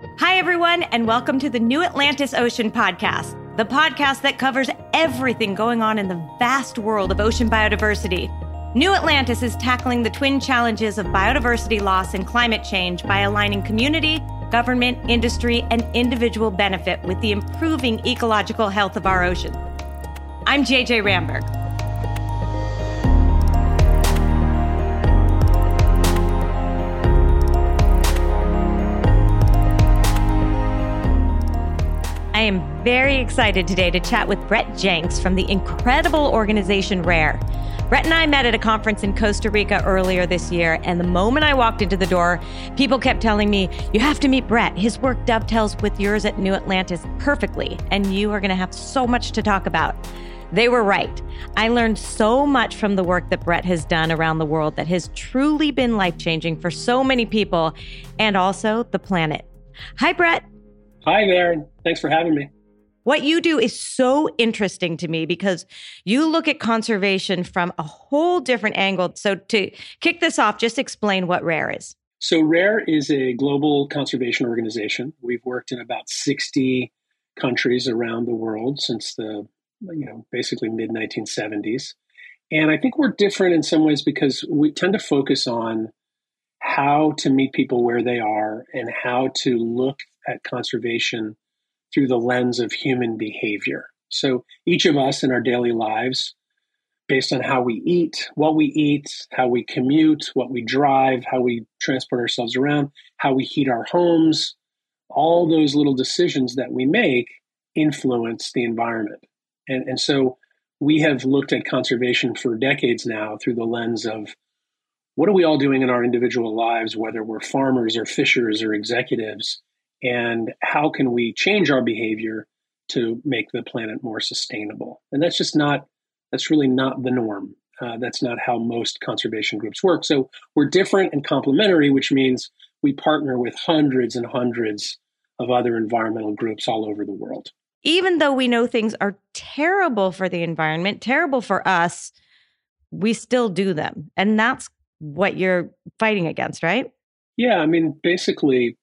Hi, everyone, and welcome to the New Atlantis Ocean Podcast, the podcast that covers everything going on in the vast world of ocean biodiversity. New Atlantis is tackling the twin challenges of biodiversity loss and climate change by aligning community, government, industry, and individual benefit with the improving ecological health of our oceans. I'm JJ Ramberg. I am very excited today to chat with Brett Jenks from the incredible organization RARE. Brett and I met at a conference in Costa Rica earlier this year, and the moment I walked into the door, people kept telling me, You have to meet Brett. His work dovetails with yours at New Atlantis perfectly, and you are going to have so much to talk about. They were right. I learned so much from the work that Brett has done around the world that has truly been life changing for so many people and also the planet. Hi, Brett. Hi there. And thanks for having me. What you do is so interesting to me because you look at conservation from a whole different angle. So, to kick this off, just explain what RARE is. So, RARE is a global conservation organization. We've worked in about 60 countries around the world since the, you know, basically mid 1970s. And I think we're different in some ways because we tend to focus on how to meet people where they are and how to look at conservation through the lens of human behavior. So each of us in our daily lives, based on how we eat, what we eat, how we commute, what we drive, how we transport ourselves around, how we heat our homes, all those little decisions that we make influence the environment. And, and so we have looked at conservation for decades now through the lens of what are we all doing in our individual lives, whether we're farmers or fishers or executives, and how can we change our behavior to make the planet more sustainable? And that's just not that's really not the norm. Uh, that's not how most conservation groups work. So we're different and complementary which means we partner with hundreds and hundreds of other environmental groups all over the world. Even though we know things are terrible for the environment terrible for us we still do them. And that's what you're fighting against right? Yeah i mean basically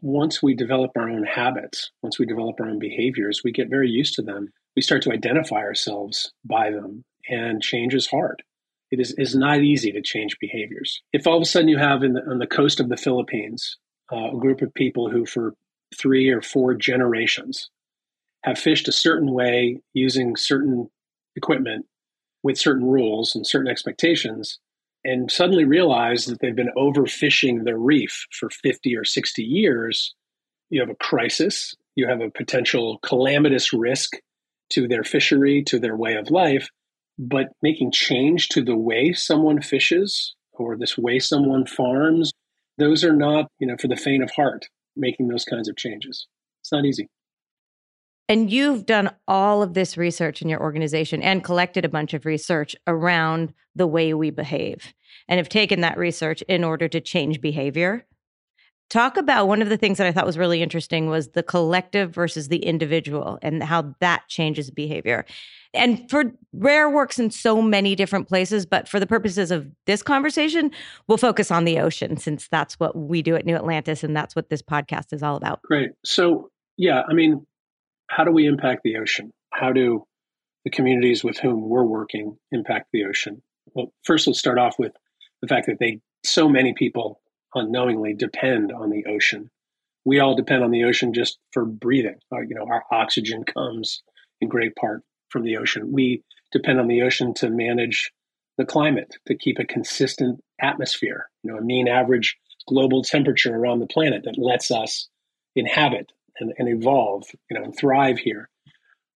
once we develop our own habits, once we develop our own behaviors, we get very used to them. We start to identify ourselves by them, and change is hard. It is, is not easy to change behaviors. If all of a sudden you have in the, on the coast of the Philippines uh, a group of people who, for three or four generations, have fished a certain way using certain equipment with certain rules and certain expectations, and suddenly realize that they've been overfishing the reef for 50 or 60 years, you have a crisis, you have a potential calamitous risk to their fishery, to their way of life. But making change to the way someone fishes or this way someone farms, those are not, you know, for the faint of heart, making those kinds of changes. It's not easy. And you've done all of this research in your organization and collected a bunch of research around the way we behave and have taken that research in order to change behavior. Talk about one of the things that I thought was really interesting was the collective versus the individual and how that changes behavior. And for rare works in so many different places, but for the purposes of this conversation, we'll focus on the ocean since that's what we do at New Atlantis and that's what this podcast is all about. Great. So, yeah, I mean, how do we impact the ocean? How do the communities with whom we're working impact the ocean? Well, first, let's start off with the fact that they so many people unknowingly depend on the ocean. We all depend on the ocean just for breathing. Our, you know, our oxygen comes in great part from the ocean. We depend on the ocean to manage the climate, to keep a consistent atmosphere, you know, a mean average global temperature around the planet that lets us inhabit and, and evolve, you know, and thrive here.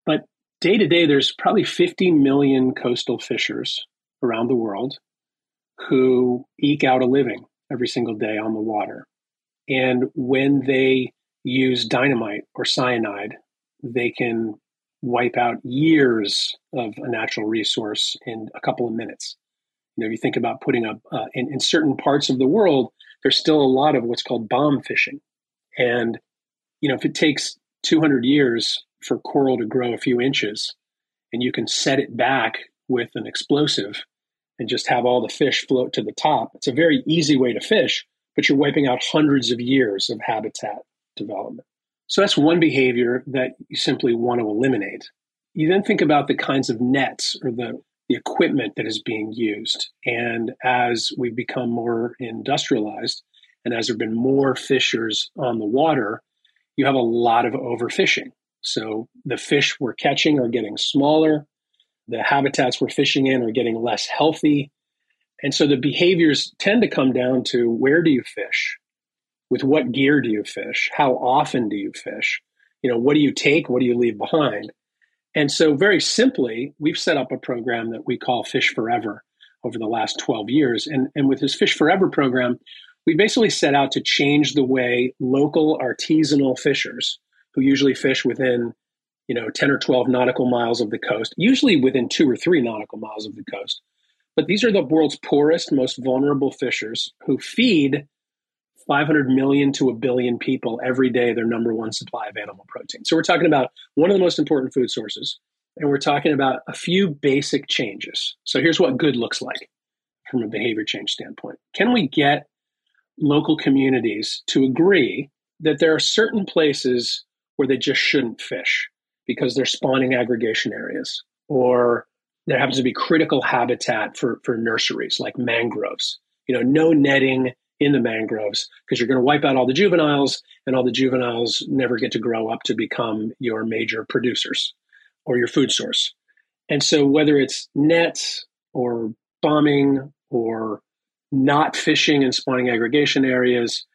But day to day, there's probably 50 million coastal fishers around the world who eke out a living every single day on the water. And when they use dynamite or cyanide, they can wipe out years of a natural resource in a couple of minutes. You know, if you think about putting up uh, in, in certain parts of the world, there's still a lot of what's called bomb fishing. And you know, if it takes 200 years for coral to grow a few inches and you can set it back with an explosive and just have all the fish float to the top, it's a very easy way to fish, but you're wiping out hundreds of years of habitat development. So that's one behavior that you simply want to eliminate. You then think about the kinds of nets or the, the equipment that is being used. And as we've become more industrialized and as there have been more fishers on the water, you have a lot of overfishing. So the fish we're catching are getting smaller, the habitats we're fishing in are getting less healthy. And so the behaviors tend to come down to where do you fish? With what gear do you fish? How often do you fish? You know, what do you take? What do you leave behind? And so, very simply, we've set up a program that we call Fish Forever over the last 12 years. And, and with this Fish Forever program, we basically set out to change the way local artisanal fishers who usually fish within you know 10 or 12 nautical miles of the coast usually within two or three nautical miles of the coast. But these are the world's poorest most vulnerable fishers who feed 500 million to a billion people every day their number one supply of animal protein. So we're talking about one of the most important food sources and we're talking about a few basic changes. So here's what good looks like from a behavior change standpoint. Can we get local communities to agree that there are certain places where they just shouldn't fish because they're spawning aggregation areas or there happens to be critical habitat for, for nurseries like mangroves. You know, no netting in the mangroves because you're going to wipe out all the juveniles and all the juveniles never get to grow up to become your major producers or your food source. And so whether it's nets or bombing or not fishing and spawning aggregation areas,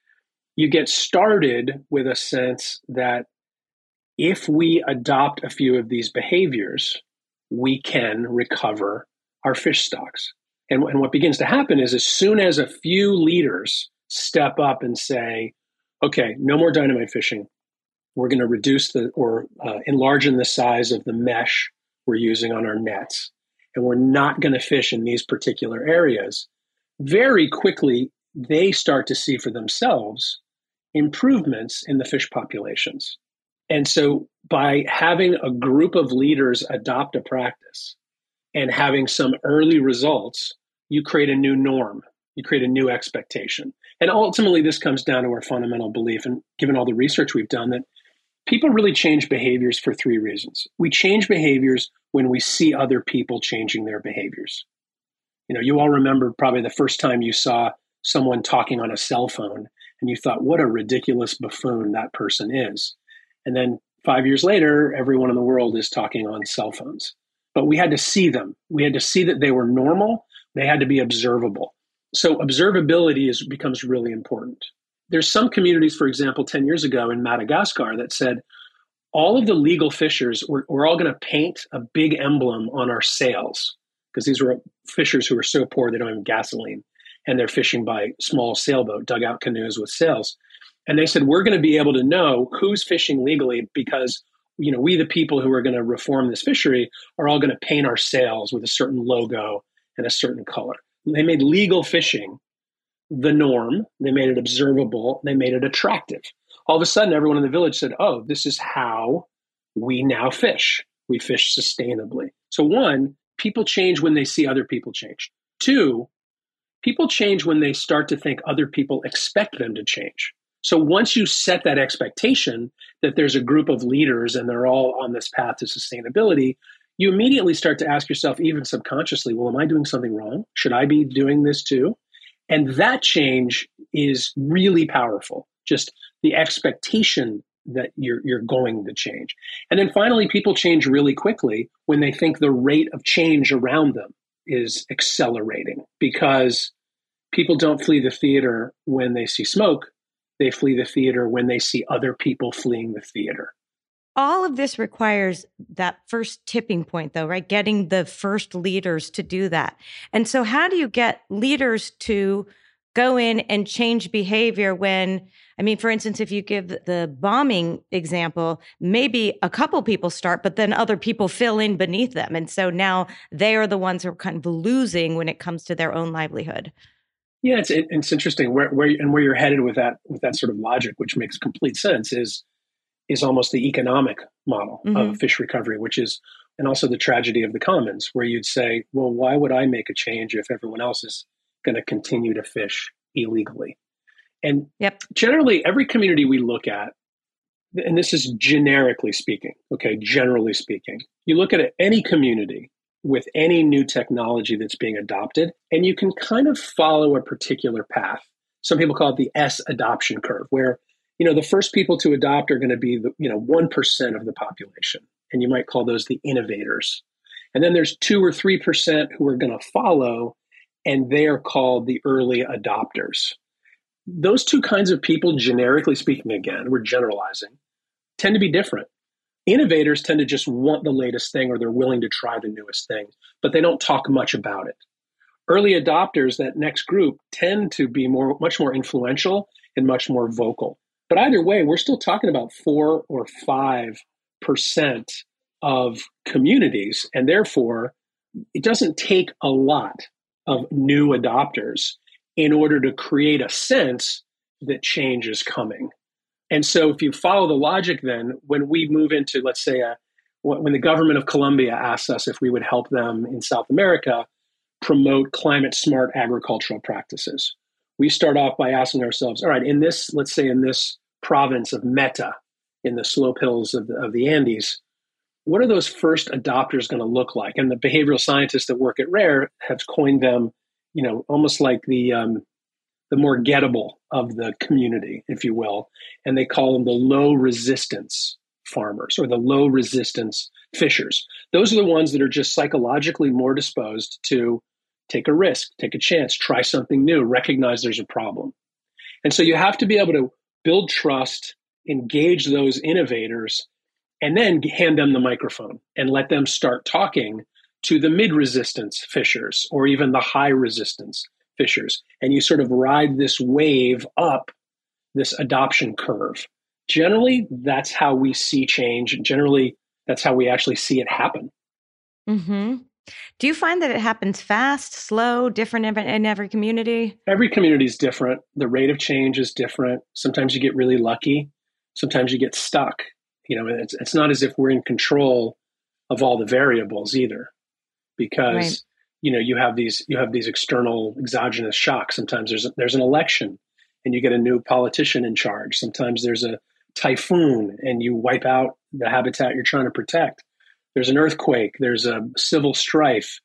you get started with a sense that if we adopt a few of these behaviors, we can recover our fish stocks. And, and what begins to happen is as soon as a few leaders step up and say, okay, no more dynamite fishing, we're going to reduce the or uh, enlarge in the size of the mesh we're using on our nets, and we're not going to fish in these particular areas. Very quickly, they start to see for themselves improvements in the fish populations. And so by having a group of leaders adopt a practice and having some early results, you create a new norm, you create a new expectation. And ultimately, this comes down to our fundamental belief, and given all the research we've done, that people really change behaviors for three reasons. We change behaviors when we see other people changing their behaviors. You know, you all remember probably the first time you saw someone talking on a cell phone and you thought, what a ridiculous buffoon that person is. And then five years later, everyone in the world is talking on cell phones. But we had to see them. We had to see that they were normal. They had to be observable. So observability is, becomes really important. There's some communities, for example, 10 years ago in Madagascar that said, all of the legal fishers, we're, we're all going to paint a big emblem on our sails because these were fishers who were so poor they don't have gasoline and they're fishing by small sailboat, dugout canoes with sails. And they said, we're going to be able to know who's fishing legally because you know we the people who are going to reform this fishery are all going to paint our sails with a certain logo and a certain color. They made legal fishing the norm. They made it observable. They made it attractive. All of a sudden everyone in the village said oh this is how we now fish. We fish sustainably. So one people change when they see other people change two people change when they start to think other people expect them to change so once you set that expectation that there's a group of leaders and they're all on this path to sustainability, you immediately start to ask yourself, even subconsciously, well, am I doing something wrong? Should I be doing this too? And that change is really powerful. Just the expectation that you're, you're going to change. And then finally, people change really quickly when they think the rate of change around them is accelerating because people don't flee the theater when they see smoke they flee the theater when they see other people fleeing the theater. All of this requires that first tipping point, though, right? Getting the first leaders to do that. And so, how do you get leaders to go in and change behavior when, I mean, for instance, if you give the bombing example, maybe a couple people start, but then other people fill in beneath them. And so now they are the ones who are kind of losing when it comes to their own livelihood. Yeah, it's it's interesting where where and where you're headed with that with that sort of logic, which makes complete sense, is is almost the economic model mm-hmm. of fish recovery, which is and also the tragedy of the commons, where you'd say, well, why would I make a change if everyone else is going to continue to fish illegally? And yep. generally, every community we look at and this is generically speaking, okay, generally speaking, you look at any community with any new technology that's being adopted, and you can kind of follow a particular path. Some people call it the S adoption curve, where you know the first people to adopt are going to be the you know one percent of the population, and you might call those the innovators. And then there's two or three percent who are going to follow, and they are called the early adopters. Those two kinds of people, generically speaking, again, we're generalizing, tend to be different. Innovators tend to just want the latest thing or they're willing to try the newest thing, but they don't talk much about it. Early adopters, that next group, tend to be more, much more influential and much more vocal. But either way, we're still talking about four or five percent of communities, and therefore, it doesn't take a lot of new adopters in order to create a sense that change is coming. And so, if you follow the logic, then when we move into, let's say, a, when the government of Colombia asks us if we would help them in South America promote climate smart agricultural practices, we start off by asking ourselves, all right, in this, let's say, in this province of Meta, in the slope hills of the, of the Andes, what are those first adopters going to look like? And the behavioral scientists that work at Rare have coined them, you know, almost like the um, the more gettable of the community, if you will, and they call them the low resistance farmers or the low resistance fishers. Those are the ones that are just psychologically more disposed to take a risk, take a chance, try something new, recognize there's a problem. And so you have to be able to build trust, engage those innovators and then hand them the microphone and let them start talking to the mid resistance fishers or even the high resistance fishers. And you sort of ride this wave up this adoption curve. Generally, that's how we see change. Generally, that's how we actually see it happen. Mm-hmm. Do you find that it happens fast, slow, different in every community? Every community is different. The rate of change is different. Sometimes you get really lucky. Sometimes you get stuck. You know, it's, it's not as if we're in control of all the variables either, because right. you know you have these you have these external exogenous shocks. Sometimes there's a, there's an election, and you get a new politician in charge. Sometimes there's a typhoon, and you wipe out the habitat you're trying to protect. There's an earthquake. There's a civil strife.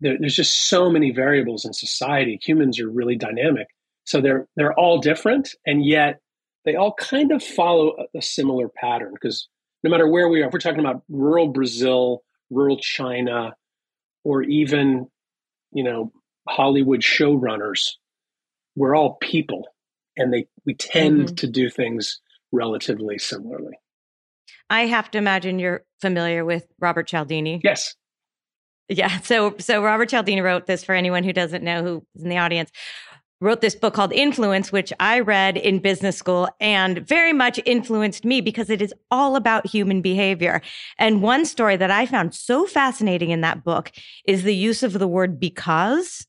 There, there's just so many variables in society. Humans are really dynamic, so they're they're all different, and yet they all kind of follow a, a similar pattern because no matter where we are, if we're talking about rural Brazil, rural China, or even, you know, Hollywood showrunners, we're all people and they we tend mm-hmm. to do things relatively similarly. I have to imagine you're familiar with Robert Cialdini. Yes. Yeah. So so Robert Cialdini wrote this for anyone who doesn't know who's in the audience wrote this book called Influence, which I read in business school and very much influenced me because it is all about human behavior. And one story that I found so fascinating in that book is the use of the word because.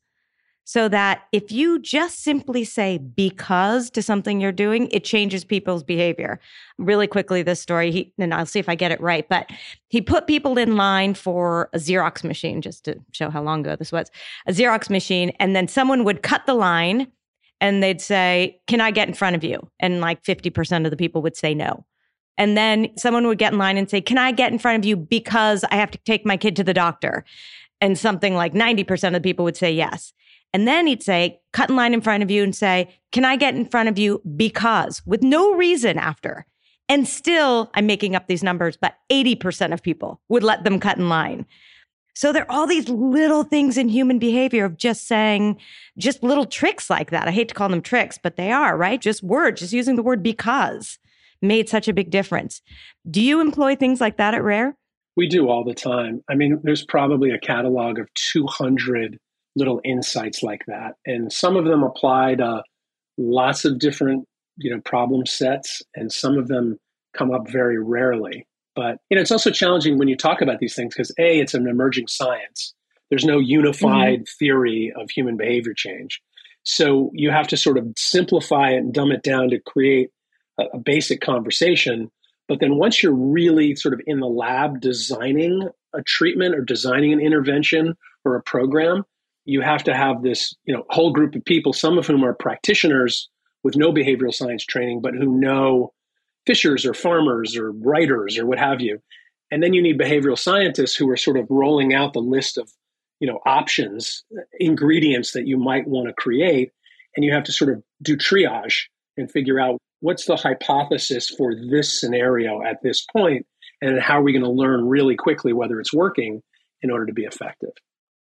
So that if you just simply say because to something you're doing, it changes people's behavior. Really quickly, this story, he, and I'll see if I get it right, but he put people in line for a Xerox machine, just to show how long ago this was, a Xerox machine. And then someone would cut the line and they'd say, Can I get in front of you? And like 50% of the people would say no. And then someone would get in line and say, Can I get in front of you because I have to take my kid to the doctor? And something like 90% of the people would say yes. And then he'd say, cut in line in front of you and say, Can I get in front of you because, with no reason after. And still, I'm making up these numbers, but 80% of people would let them cut in line. So there are all these little things in human behavior of just saying, just little tricks like that. I hate to call them tricks, but they are, right? Just words, just using the word because made such a big difference. Do you employ things like that at Rare? We do all the time. I mean, there's probably a catalog of 200 little insights like that. And some of them apply to lots of different, you know, problem sets, and some of them come up very rarely. But you know, it's also challenging when you talk about these things because a, it's an emerging science. There's no unified mm-hmm. theory of human behavior change. So you have to sort of simplify it and dumb it down to create a, a basic conversation. But then once you're really sort of in the lab designing a treatment or designing an intervention or a program, you have to have this you know whole group of people some of whom are practitioners with no behavioral science training but who know fishers or farmers or writers or what have you. And then you need behavioral scientists who are sort of rolling out the list of, you know, options, ingredients that you might want to create. And you have to sort of do triage and figure out what's the hypothesis for this scenario at this point, and how are we going to learn really quickly whether it's working in order to be effective.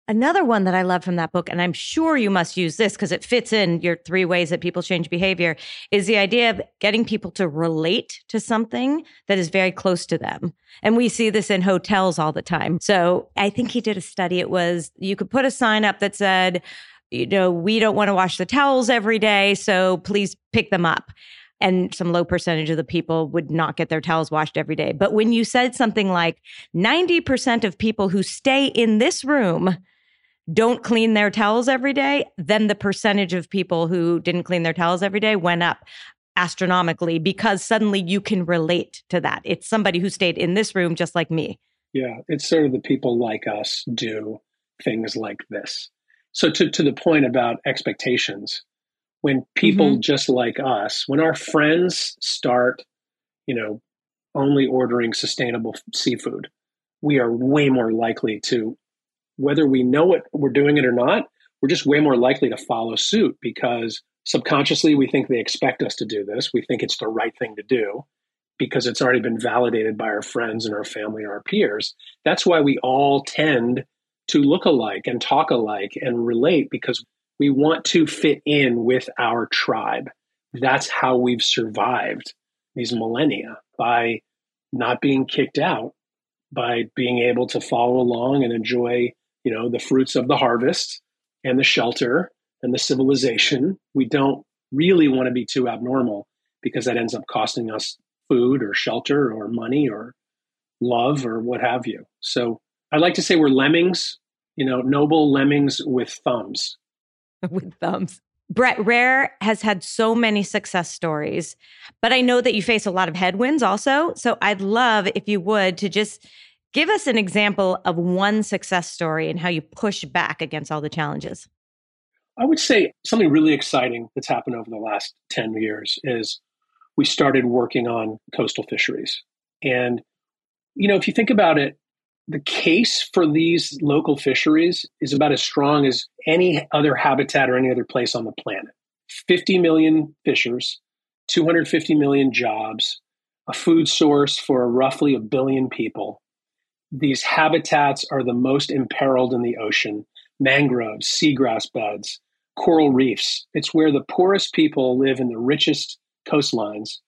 Another one that I love from that book, and I'm sure you must use this because it fits in your three ways that people change behavior, is the idea of getting people to relate to something that is very close to them. And we see this in hotels all the time. So I think he did a study. It was you could put a sign up that said, you know, we don't want to wash the towels every day, so please pick them up and some low percentage of the people would not get their towels washed every day. But when you said something like 90% of people who stay in this room don't clean their towels every day, then the percentage of people who didn't clean their towels every day went up astronomically because suddenly you can relate to that. It's somebody who stayed in this room just like me. Yeah, it's sort of the people like us do things like this. So to to the point about expectations, when people mm-hmm. just like us, when our friends start, you know, only ordering sustainable seafood, we are way more likely to whether we know it, we're doing it or not, we're just way more likely to follow suit because subconsciously we think they expect us to do this. We think it's the right thing to do because it's already been validated by our friends and our family and our peers. That's why we all tend to look alike and talk alike and relate because we want to fit in with our tribe. That's how we've survived these millennia by not being kicked out, by being able to follow along and enjoy you know, the fruits of the harvest and the shelter and the civilization. We don't really want to be too abnormal because that ends up costing us food or shelter or money or love or what have you. So I like to say we're lemmings, you know, noble lemmings with thumbs. with thumbs. Brett Rare has had so many success stories, but I know that you face a lot of headwinds also. So I'd love if you would to just Give us an example of one success story and how you push back against all the challenges. I would say something really exciting that's happened over the last 10 years is we started working on coastal fisheries. And, you know, if you think about it, the case for these local fisheries is about as strong as any other habitat or any other place on the planet. 50 million fishers, 250 million jobs, a food source for roughly a billion people these habitats are the most imperiled in the ocean mangroves, seagrass beds, coral reefs. It's where the poorest people live in the richest coastlines.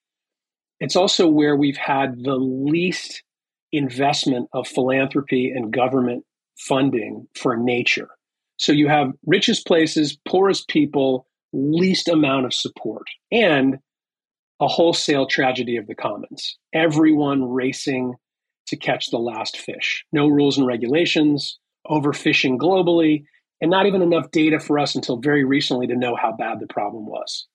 It's also where we've had the least investment of philanthropy and government funding for nature. So you have richest places, poorest people, least amount of support, and a wholesale tragedy of the commons. Everyone racing to catch the last fish. No rules and regulations, overfishing globally, and not even enough data for us until very recently to know how bad the problem was.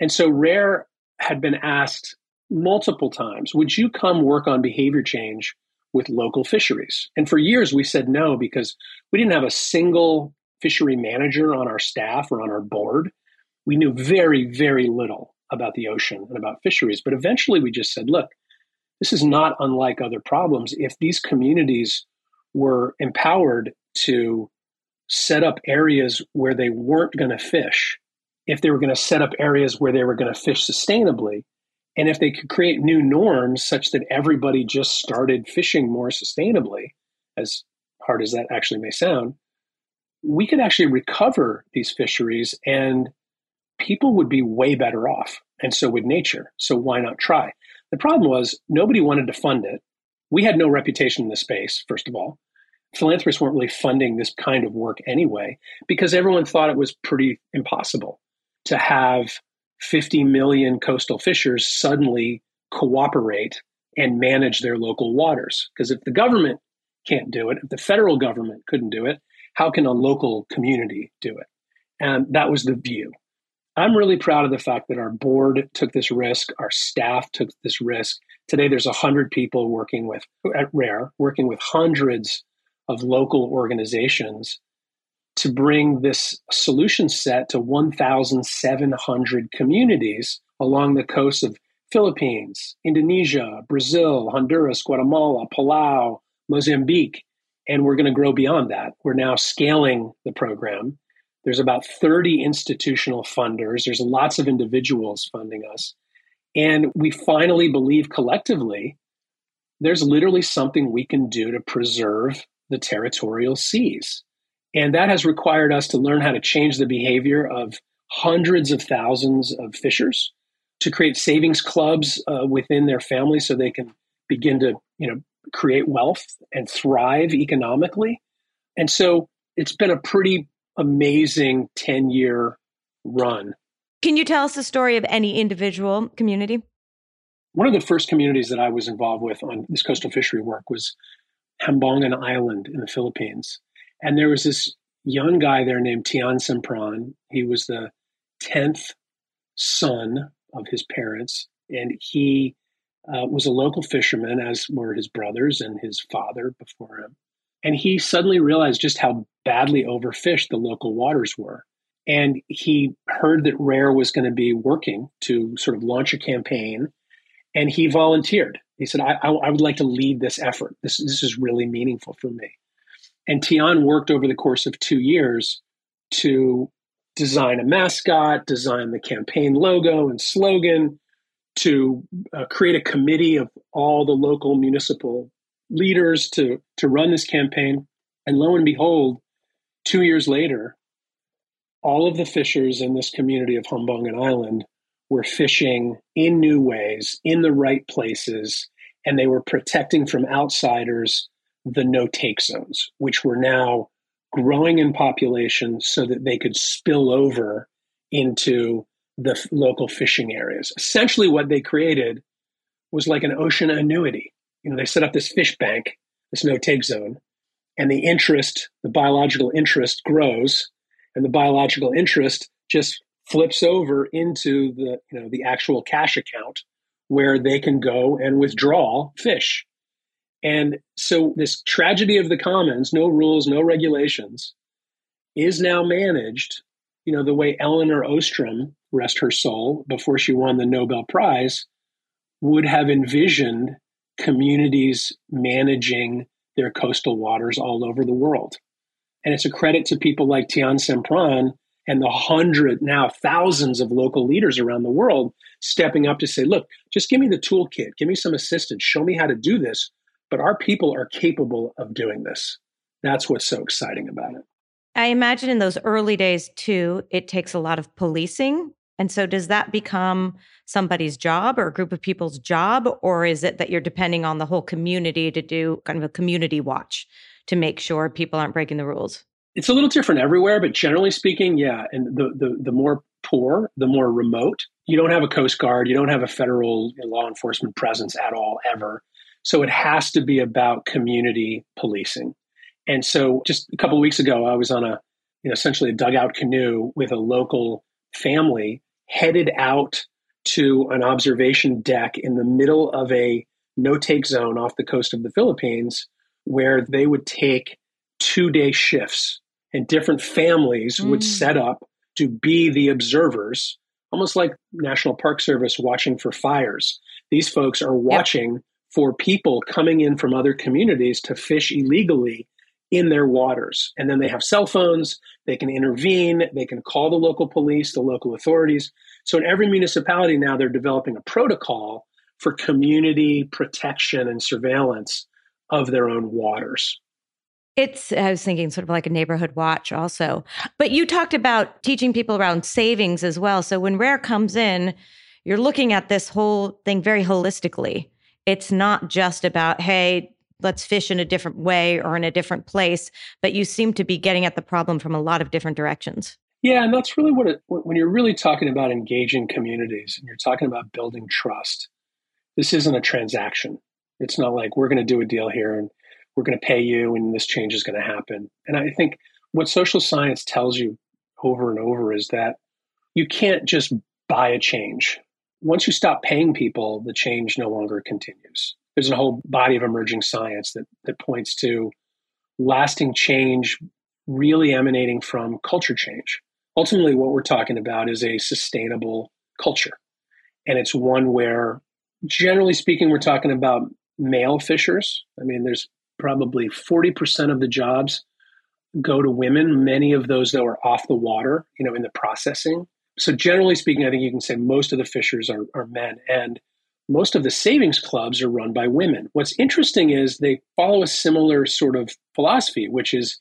And so Rare had been asked multiple times, would you come work on behavior change with local fisheries? And for years we said no because we didn't have a single fishery manager on our staff or on our board. We knew very, very little about the ocean and about fisheries. But eventually we just said, look, this is not unlike other problems. If these communities were empowered to set up areas where they weren't going to fish, if they were going to set up areas where they were going to fish sustainably, and if they could create new norms such that everybody just started fishing more sustainably, as hard as that actually may sound, we could actually recover these fisheries and people would be way better off. And so would nature. So why not try? The problem was nobody wanted to fund it. We had no reputation in the space, first of all. Philanthropists weren't really funding this kind of work anyway, because everyone thought it was pretty impossible to have 50 million coastal fishers suddenly cooperate and manage their local waters. Because if the government can't do it, if the federal government couldn't do it, how can a local community do it? And that was the view. I'm really proud of the fact that our board took this risk, our staff took this risk. Today, there's 100 people working with, at RARE, working with hundreds of local organizations to bring this solution set to 1,700 communities along the coast of Philippines, Indonesia, Brazil, Honduras, Guatemala, Palau, Mozambique, and we're going to grow beyond that. We're now scaling the program. There's about 30 institutional funders. There's lots of individuals funding us. And we finally believe collectively there's literally something we can do to preserve the territorial seas. And that has required us to learn how to change the behavior of hundreds of thousands of fishers, to create savings clubs uh, within their families so they can begin to, you know, create wealth and thrive economically. And so it's been a pretty amazing 10 year run. Can you tell us the story of any individual community? One of the first communities that I was involved with on this coastal fishery work was Hambongan Island in the Philippines. And there was this young guy there named Tian Sempron. He was the 10th son of his parents, and he uh, was a local fisherman, as were his brothers and his father before him. And he suddenly realized just how badly overfished the local waters were. And he heard that RARE was going to be working to sort of launch a campaign. And he volunteered. He said, I, I, I would like to lead this effort. This, this is really meaningful for me. And Tian worked over the course of two years to design a mascot, design the campaign logo and slogan, to uh, create a committee of all the local municipal leaders to, to run this campaign. And lo and behold, two years later, all of the fishers in this community of Hambongan Island were fishing in new ways, in the right places, and they were protecting from outsiders the no take zones, which were now growing in population so that they could spill over into the f- local fishing areas. Essentially, what they created was like an ocean annuity. You know, they set up this fish bank, this no take zone, and the interest, the biological interest grows, and the biological interest just flips over into the you know the actual cash account where they can go and withdraw fish. And so this tragedy of the commons, no rules, no regulations, is now managed, you know, the way Elinor Ostrom, rest her soul, before she won the Nobel Prize, would have envisioned communities managing their coastal waters all over the world. And it's a credit to people like Tian Sempron and the hundred, now thousands of local leaders around the world stepping up to say, look, just give me the toolkit, give me some assistance, show me how to do this but our people are capable of doing this. That's what's so exciting about it. I imagine in those early days, too, it takes a lot of policing. And so, does that become somebody's job or a group of people's job? Or is it that you're depending on the whole community to do kind of a community watch to make sure people aren't breaking the rules? It's a little different everywhere, but generally speaking, yeah. And the, the, the more poor, the more remote. You don't have a Coast Guard, you don't have a federal law enforcement presence at all, ever. So it has to be about community policing. And so just a couple weeks ago, I was on a, you know, essentially a dugout canoe with a local family headed out to an observation deck in the middle of a no take zone off the coast of the Philippines where they would take two day shifts and different families mm. would set up to be the observers, almost like National Park Service watching for fires. These folks are watching yep for people coming in from other communities to fish illegally in their waters. And then they have cell phones, they can intervene, they can call the local police, the local authorities. So in every municipality now, they're developing a protocol for community protection and surveillance of their own waters. It's, I was thinking sort of like a neighborhood watch also. But you talked about teaching people around savings as well. So when RARE comes in, you're looking at this whole thing very holistically it's not just about, hey, let's fish in a different way or in a different place, but you seem to be getting at the problem from a lot of different directions. Yeah, and that's really what it, when you're really talking about engaging communities and you're talking about building trust, this isn't a transaction. It's not like we're going to do a deal here and we're going to pay you and this change is going to happen. And I think what social science tells you over and over is that you can't just buy a change once you stop paying people, the change no longer continues. There's a whole body of emerging science that, that points to lasting change really emanating from culture change. Ultimately, what we're talking about is a sustainable culture. And it's one where, generally speaking, we're talking about male fishers. I mean, there's probably 40% of the jobs go to women. Many of those, though, are off the water, you know, in the processing. So, generally speaking, I think you can say most of the fishers are, are men. And most of the savings clubs are run by women. What's interesting is they follow a similar sort of philosophy, which is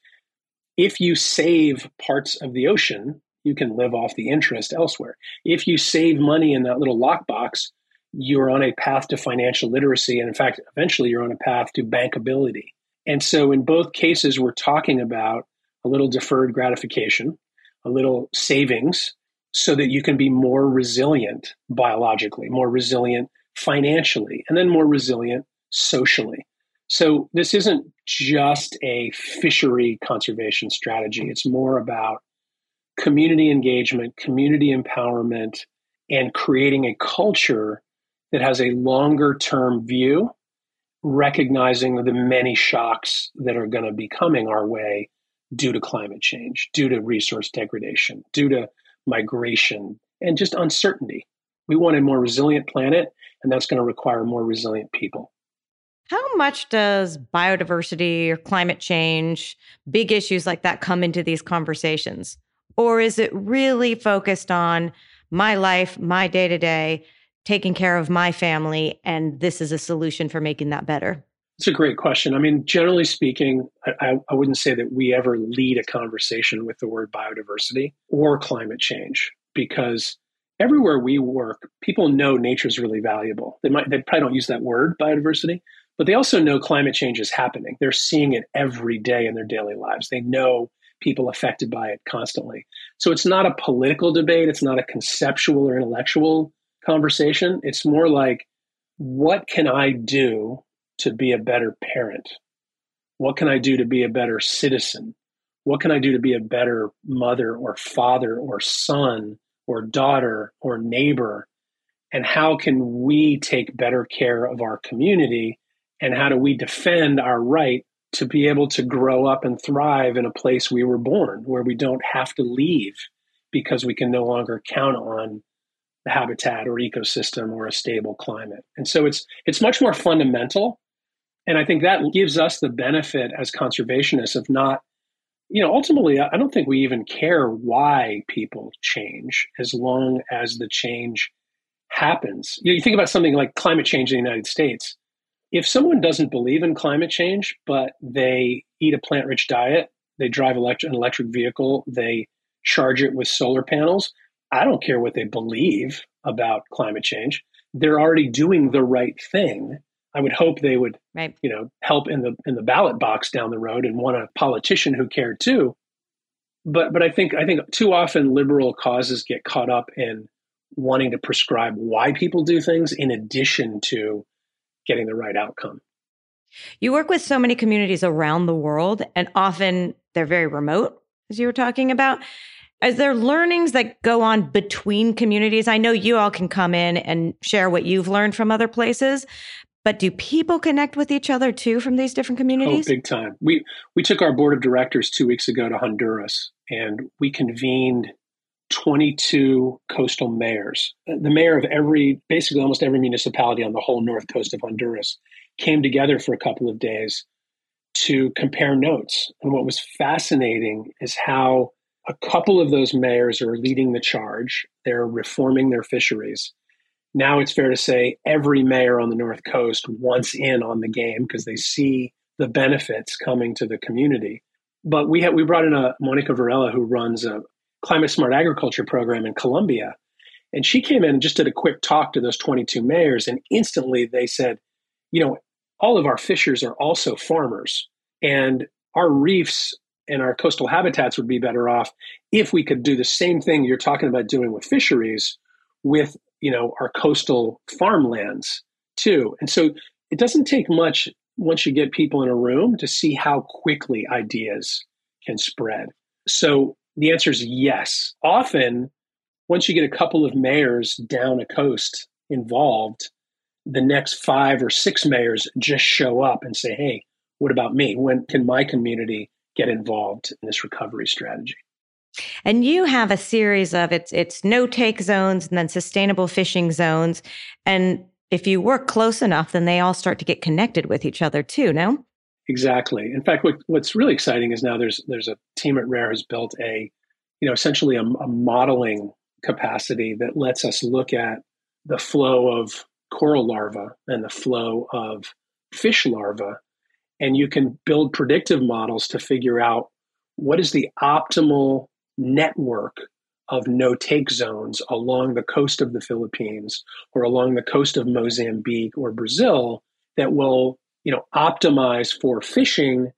if you save parts of the ocean, you can live off the interest elsewhere. If you save money in that little lockbox, you're on a path to financial literacy. And in fact, eventually you're on a path to bankability. And so in both cases, we're talking about a little deferred gratification, a little savings, so that you can be more resilient biologically, more resilient financially, and then more resilient socially. So this isn't just a fishery conservation strategy. It's more about community engagement, community empowerment, and creating a culture that has a longer term view, recognizing the many shocks that are going to be coming our way due to climate change, due to resource degradation, due to migration, and just uncertainty. We want a more resilient planet, and that's going to require more resilient people. How much does biodiversity or climate change, big issues like that, come into these conversations? Or is it really focused on my life, my day to day, taking care of my family, and this is a solution for making that better? It's a great question. I mean, generally speaking, I, I, wouldn't say that we ever lead a conversation with the word biodiversity or climate change because everywhere we work, people know nature is really valuable. They might they probably don't use that word biodiversity, but they also know climate change is happening. They're seeing it every day in their daily lives. They know people affected by it constantly. So it's not a political debate, it's not a conceptual or intellectual conversation. It's more like what can I do to be a better parent? What can I do to be a better citizen? What can I do to be a better mother or father or son or daughter or neighbor? And how can we take better care of our community? And how do we defend our right to be able to grow up and thrive in a place we were born, where we don't have to leave because we can no longer count on the habitat or ecosystem or a stable climate. And so it's it's much more fundamental. And I think that gives us the benefit as conservationists of not you know, ultimately, I don't think we even care why people change as long as the change happens. You, know, you think about something like climate change in the United States. If someone doesn't believe in climate change, but they eat a plant rich diet, they drive an electric vehicle, they charge it with solar panels, I don't care what they believe about climate change. They're already doing the right thing I would hope they would, right. you know, help in the in the ballot box down the road and want a politician who cared too. But but I think I think too often liberal causes get caught up in wanting to prescribe why people do things in addition to getting the right outcome. You work with so many communities around the world, and often they're very remote, as you were talking about. Is there learnings that go on between communities? I know you all can come in and share what you've learned from other places, but do people connect with each other too from these different oh, communities? Oh, big time. We we took our board of directors two weeks ago to Honduras, and we convened 22 coastal mayors. The mayor of every, basically almost every municipality on the whole north coast of Honduras, came together for a couple of days to compare notes. And what was fascinating is how a couple of those mayors are leading the charge. They're reforming their fisheries now it's fair to say every mayor on the North Coast wants in on the game because they see the benefits coming to the community. But we have we brought in a Monica Varela who runs a climate smart agriculture program in Colombia. And she came in and just did a quick talk to those 22 mayors, and instantly they said, you know, all of our fishers are also farmers, and our reefs and our coastal habitats would be better off if we could do the same thing you're talking about doing with fisheries with you know our coastal farmlands too. And so it doesn't take much once you get people in a room to see how quickly ideas can spread. So the answer is yes. Often once you get a couple of mayors down a coast involved the next five or six mayors just show up and say hey what about me? When can my community get involved in this recovery strategy And you have a series of it's it's no take zones and then sustainable fishing zones. And if you work close enough, then they all start to get connected with each other too, no? Exactly. In fact, what, what's really exciting is now there's there's a team at Rare has built a, you know, essentially a, a modeling capacity that lets us look at the flow of coral larvae and the flow of fish larvae, and you can build predictive models to figure out what is the optimal network of no take zones along the coast of the Philippines or along the coast of Mozambique or Brazil that will, you know, optimize for fishing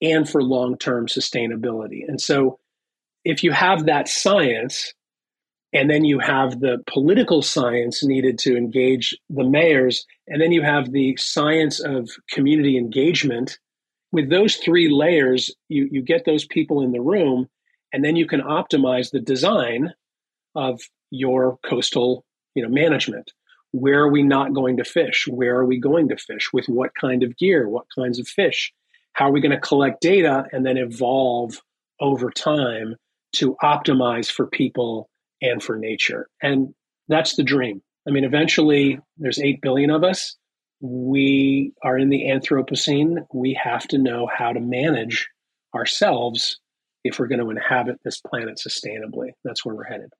and for long-term sustainability. And so if you have that science and then you have the political science needed to engage the mayors and then you have the science of community engagement with those three layers you, you get those people in the room and then you can optimize the design of your coastal you know management. Where are we not going to fish? Where are we going to fish? With what kind of gear? What kinds of fish? How are we going to collect data and then evolve over time to optimize for people and for nature? And that's the dream. I mean eventually there's 8 billion of us. We are in the anthropocene. We have to know how to manage ourselves if we're going to inhabit this planet sustainably. That's where we're headed.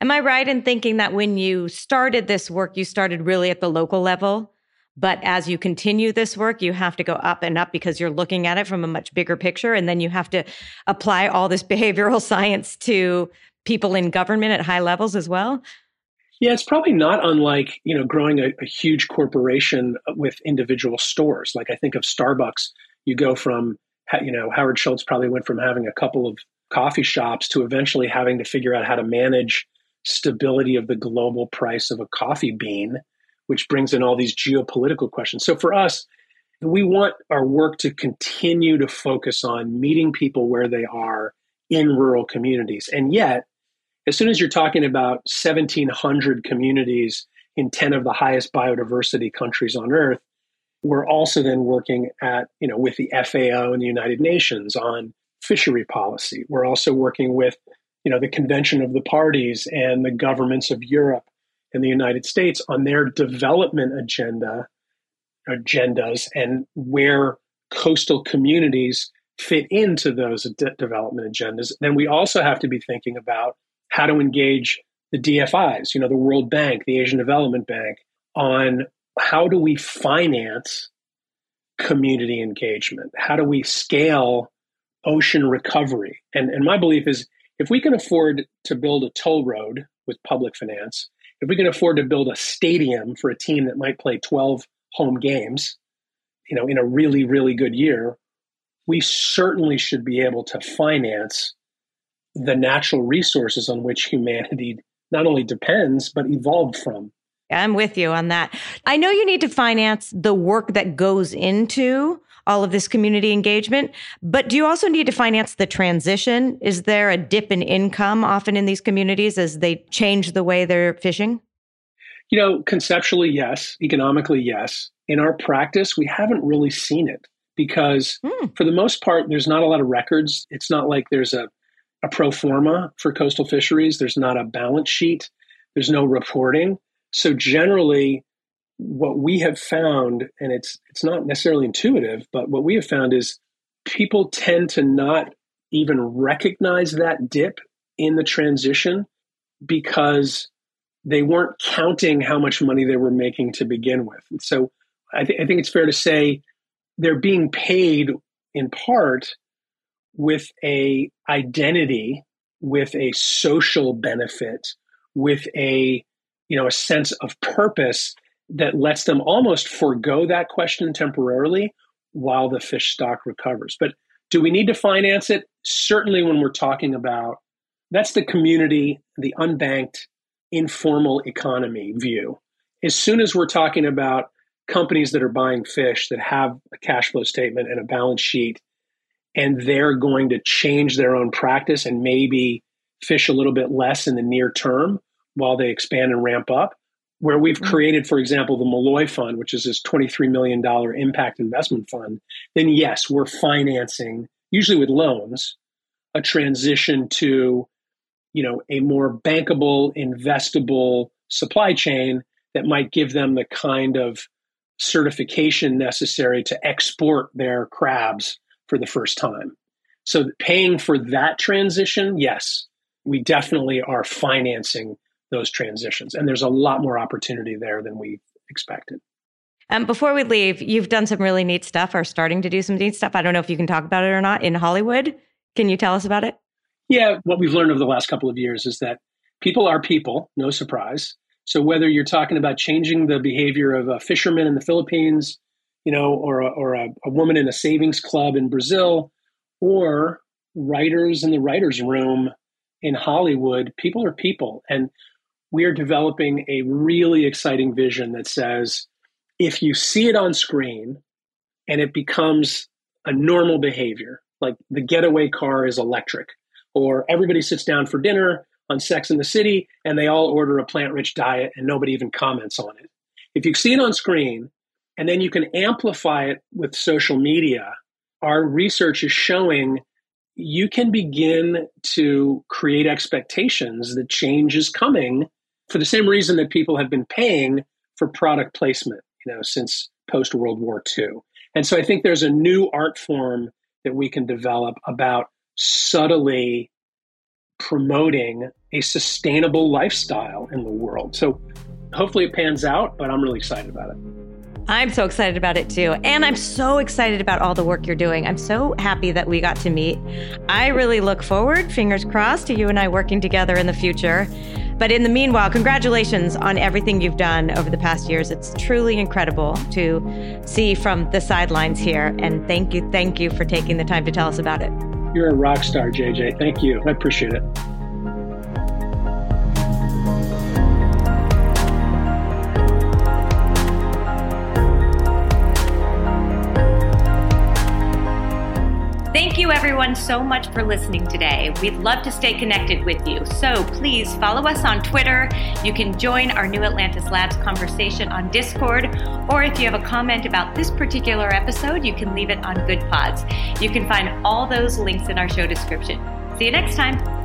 Am I right in thinking that when you started this work, you started really at the local level? But as you continue this work, you have to go up and up because you're looking at it from a much bigger picture. And then you have to apply all this behavioral science to people in government at high levels as well. Yeah, it's probably not unlike, you know, growing a, a huge corporation with individual stores. Like I think of Starbucks, you go from you know, Howard Schultz probably went from having a couple of coffee shops to eventually having to figure out how to manage stability of the global price of a coffee bean, which brings in all these geopolitical questions. So for us, we want our work to continue to focus on meeting people where they are in rural communities. And yet, as soon as you're talking about 1,700 communities in 10 of the highest biodiversity countries on earth, we're also then working at, you know, with the FAO and the United Nations on fishery policy. We're also working with, you know, the Convention of the Parties and the governments of Europe and the United States on their development agenda agendas and where coastal communities fit into those de- development agendas. Then we also have to be thinking about how to engage the DFIs, you know, the World Bank, the Asian Development Bank, on how do we finance community engagement? How do we scale ocean recovery? And, and my belief is if we can afford to build a toll road with public finance, if we can afford to build a stadium for a team that might play 12 home games, you know, in a really, really good year, we certainly should be able to finance the natural resources on which humanity not only depends, but evolved from. I'm with you on that. I know you need to finance the work that goes into all of this community engagement, but do you also need to finance the transition? Is there a dip in income often in these communities as they change the way they're fishing? You know, conceptually, yes. Economically, yes. In our practice, we haven't really seen it because, mm. for the most part, there's not a lot of records. It's not like there's a, a pro forma for coastal fisheries, there's not a balance sheet, there's no reporting. So generally, what we have found, and it's it's not necessarily intuitive, but what we have found is people tend to not even recognize that dip in the transition because they weren't counting how much money they were making to begin with. so I, th- I think it's fair to say they're being paid in part with a identity, with a social benefit, with a you know a sense of purpose that lets them almost forego that question temporarily while the fish stock recovers. But do we need to finance it? Certainly when we're talking about that's the community the unbanked informal economy view. As soon as we're talking about companies that are buying fish that have a cash flow statement and a balance sheet and they're going to change their own practice and maybe fish a little bit less in the near term while they expand and ramp up. Where we've mm-hmm. created, for example, the Meloy Fund, which is this $23 million impact investment fund, then yes, we're financing, usually with loans, a transition to, you know, a more bankable, investable supply chain that might give them the kind of certification necessary to export their crabs for the first time. So paying for that transition, yes, we definitely are financing those transitions. And there's a lot more opportunity there than we expected. Um, before we leave, you've done some really neat stuff or starting to do some neat stuff. I don't know if you can talk about it or not in Hollywood. Can you tell us about it? Yeah, what we've learned over the last couple of years is that people are people, no surprise. So whether you're talking about changing the behavior of a fisherman in the Philippines, you know, or a, or a, a woman in a savings club in Brazil, or writers in the writers' room in Hollywood, people are people, and we are developing a really exciting vision that says if you see it on screen and it becomes a normal behavior, like the getaway car is electric, or everybody sits down for dinner on Sex in the City and they all order a plant rich diet and nobody even comments on it. If you see it on screen and then you can amplify it with social media, our research is showing you can begin to create expectations that change is coming for the same reason that people have been paying for product placement, you know, since post World War II. And so I think there's a new art form that we can develop about subtly promoting a sustainable lifestyle in the world. So hopefully it pans out, but I'm really excited about it. I'm so excited about it too. And I'm so excited about all the work you're doing. I'm so happy that we got to meet. I really look forward, fingers crossed, to you and I working together in the future. But in the meanwhile, congratulations on everything you've done over the past years. It's truly incredible to see from the sidelines here. And thank you, thank you for taking the time to tell us about it. You're a rock star, JJ. Thank you. I appreciate it. Everyone, so much for listening today. We'd love to stay connected with you. So please follow us on Twitter. You can join our New Atlantis Labs conversation on Discord. Or if you have a comment about this particular episode, you can leave it on Good Pods. You can find all those links in our show description. See you next time.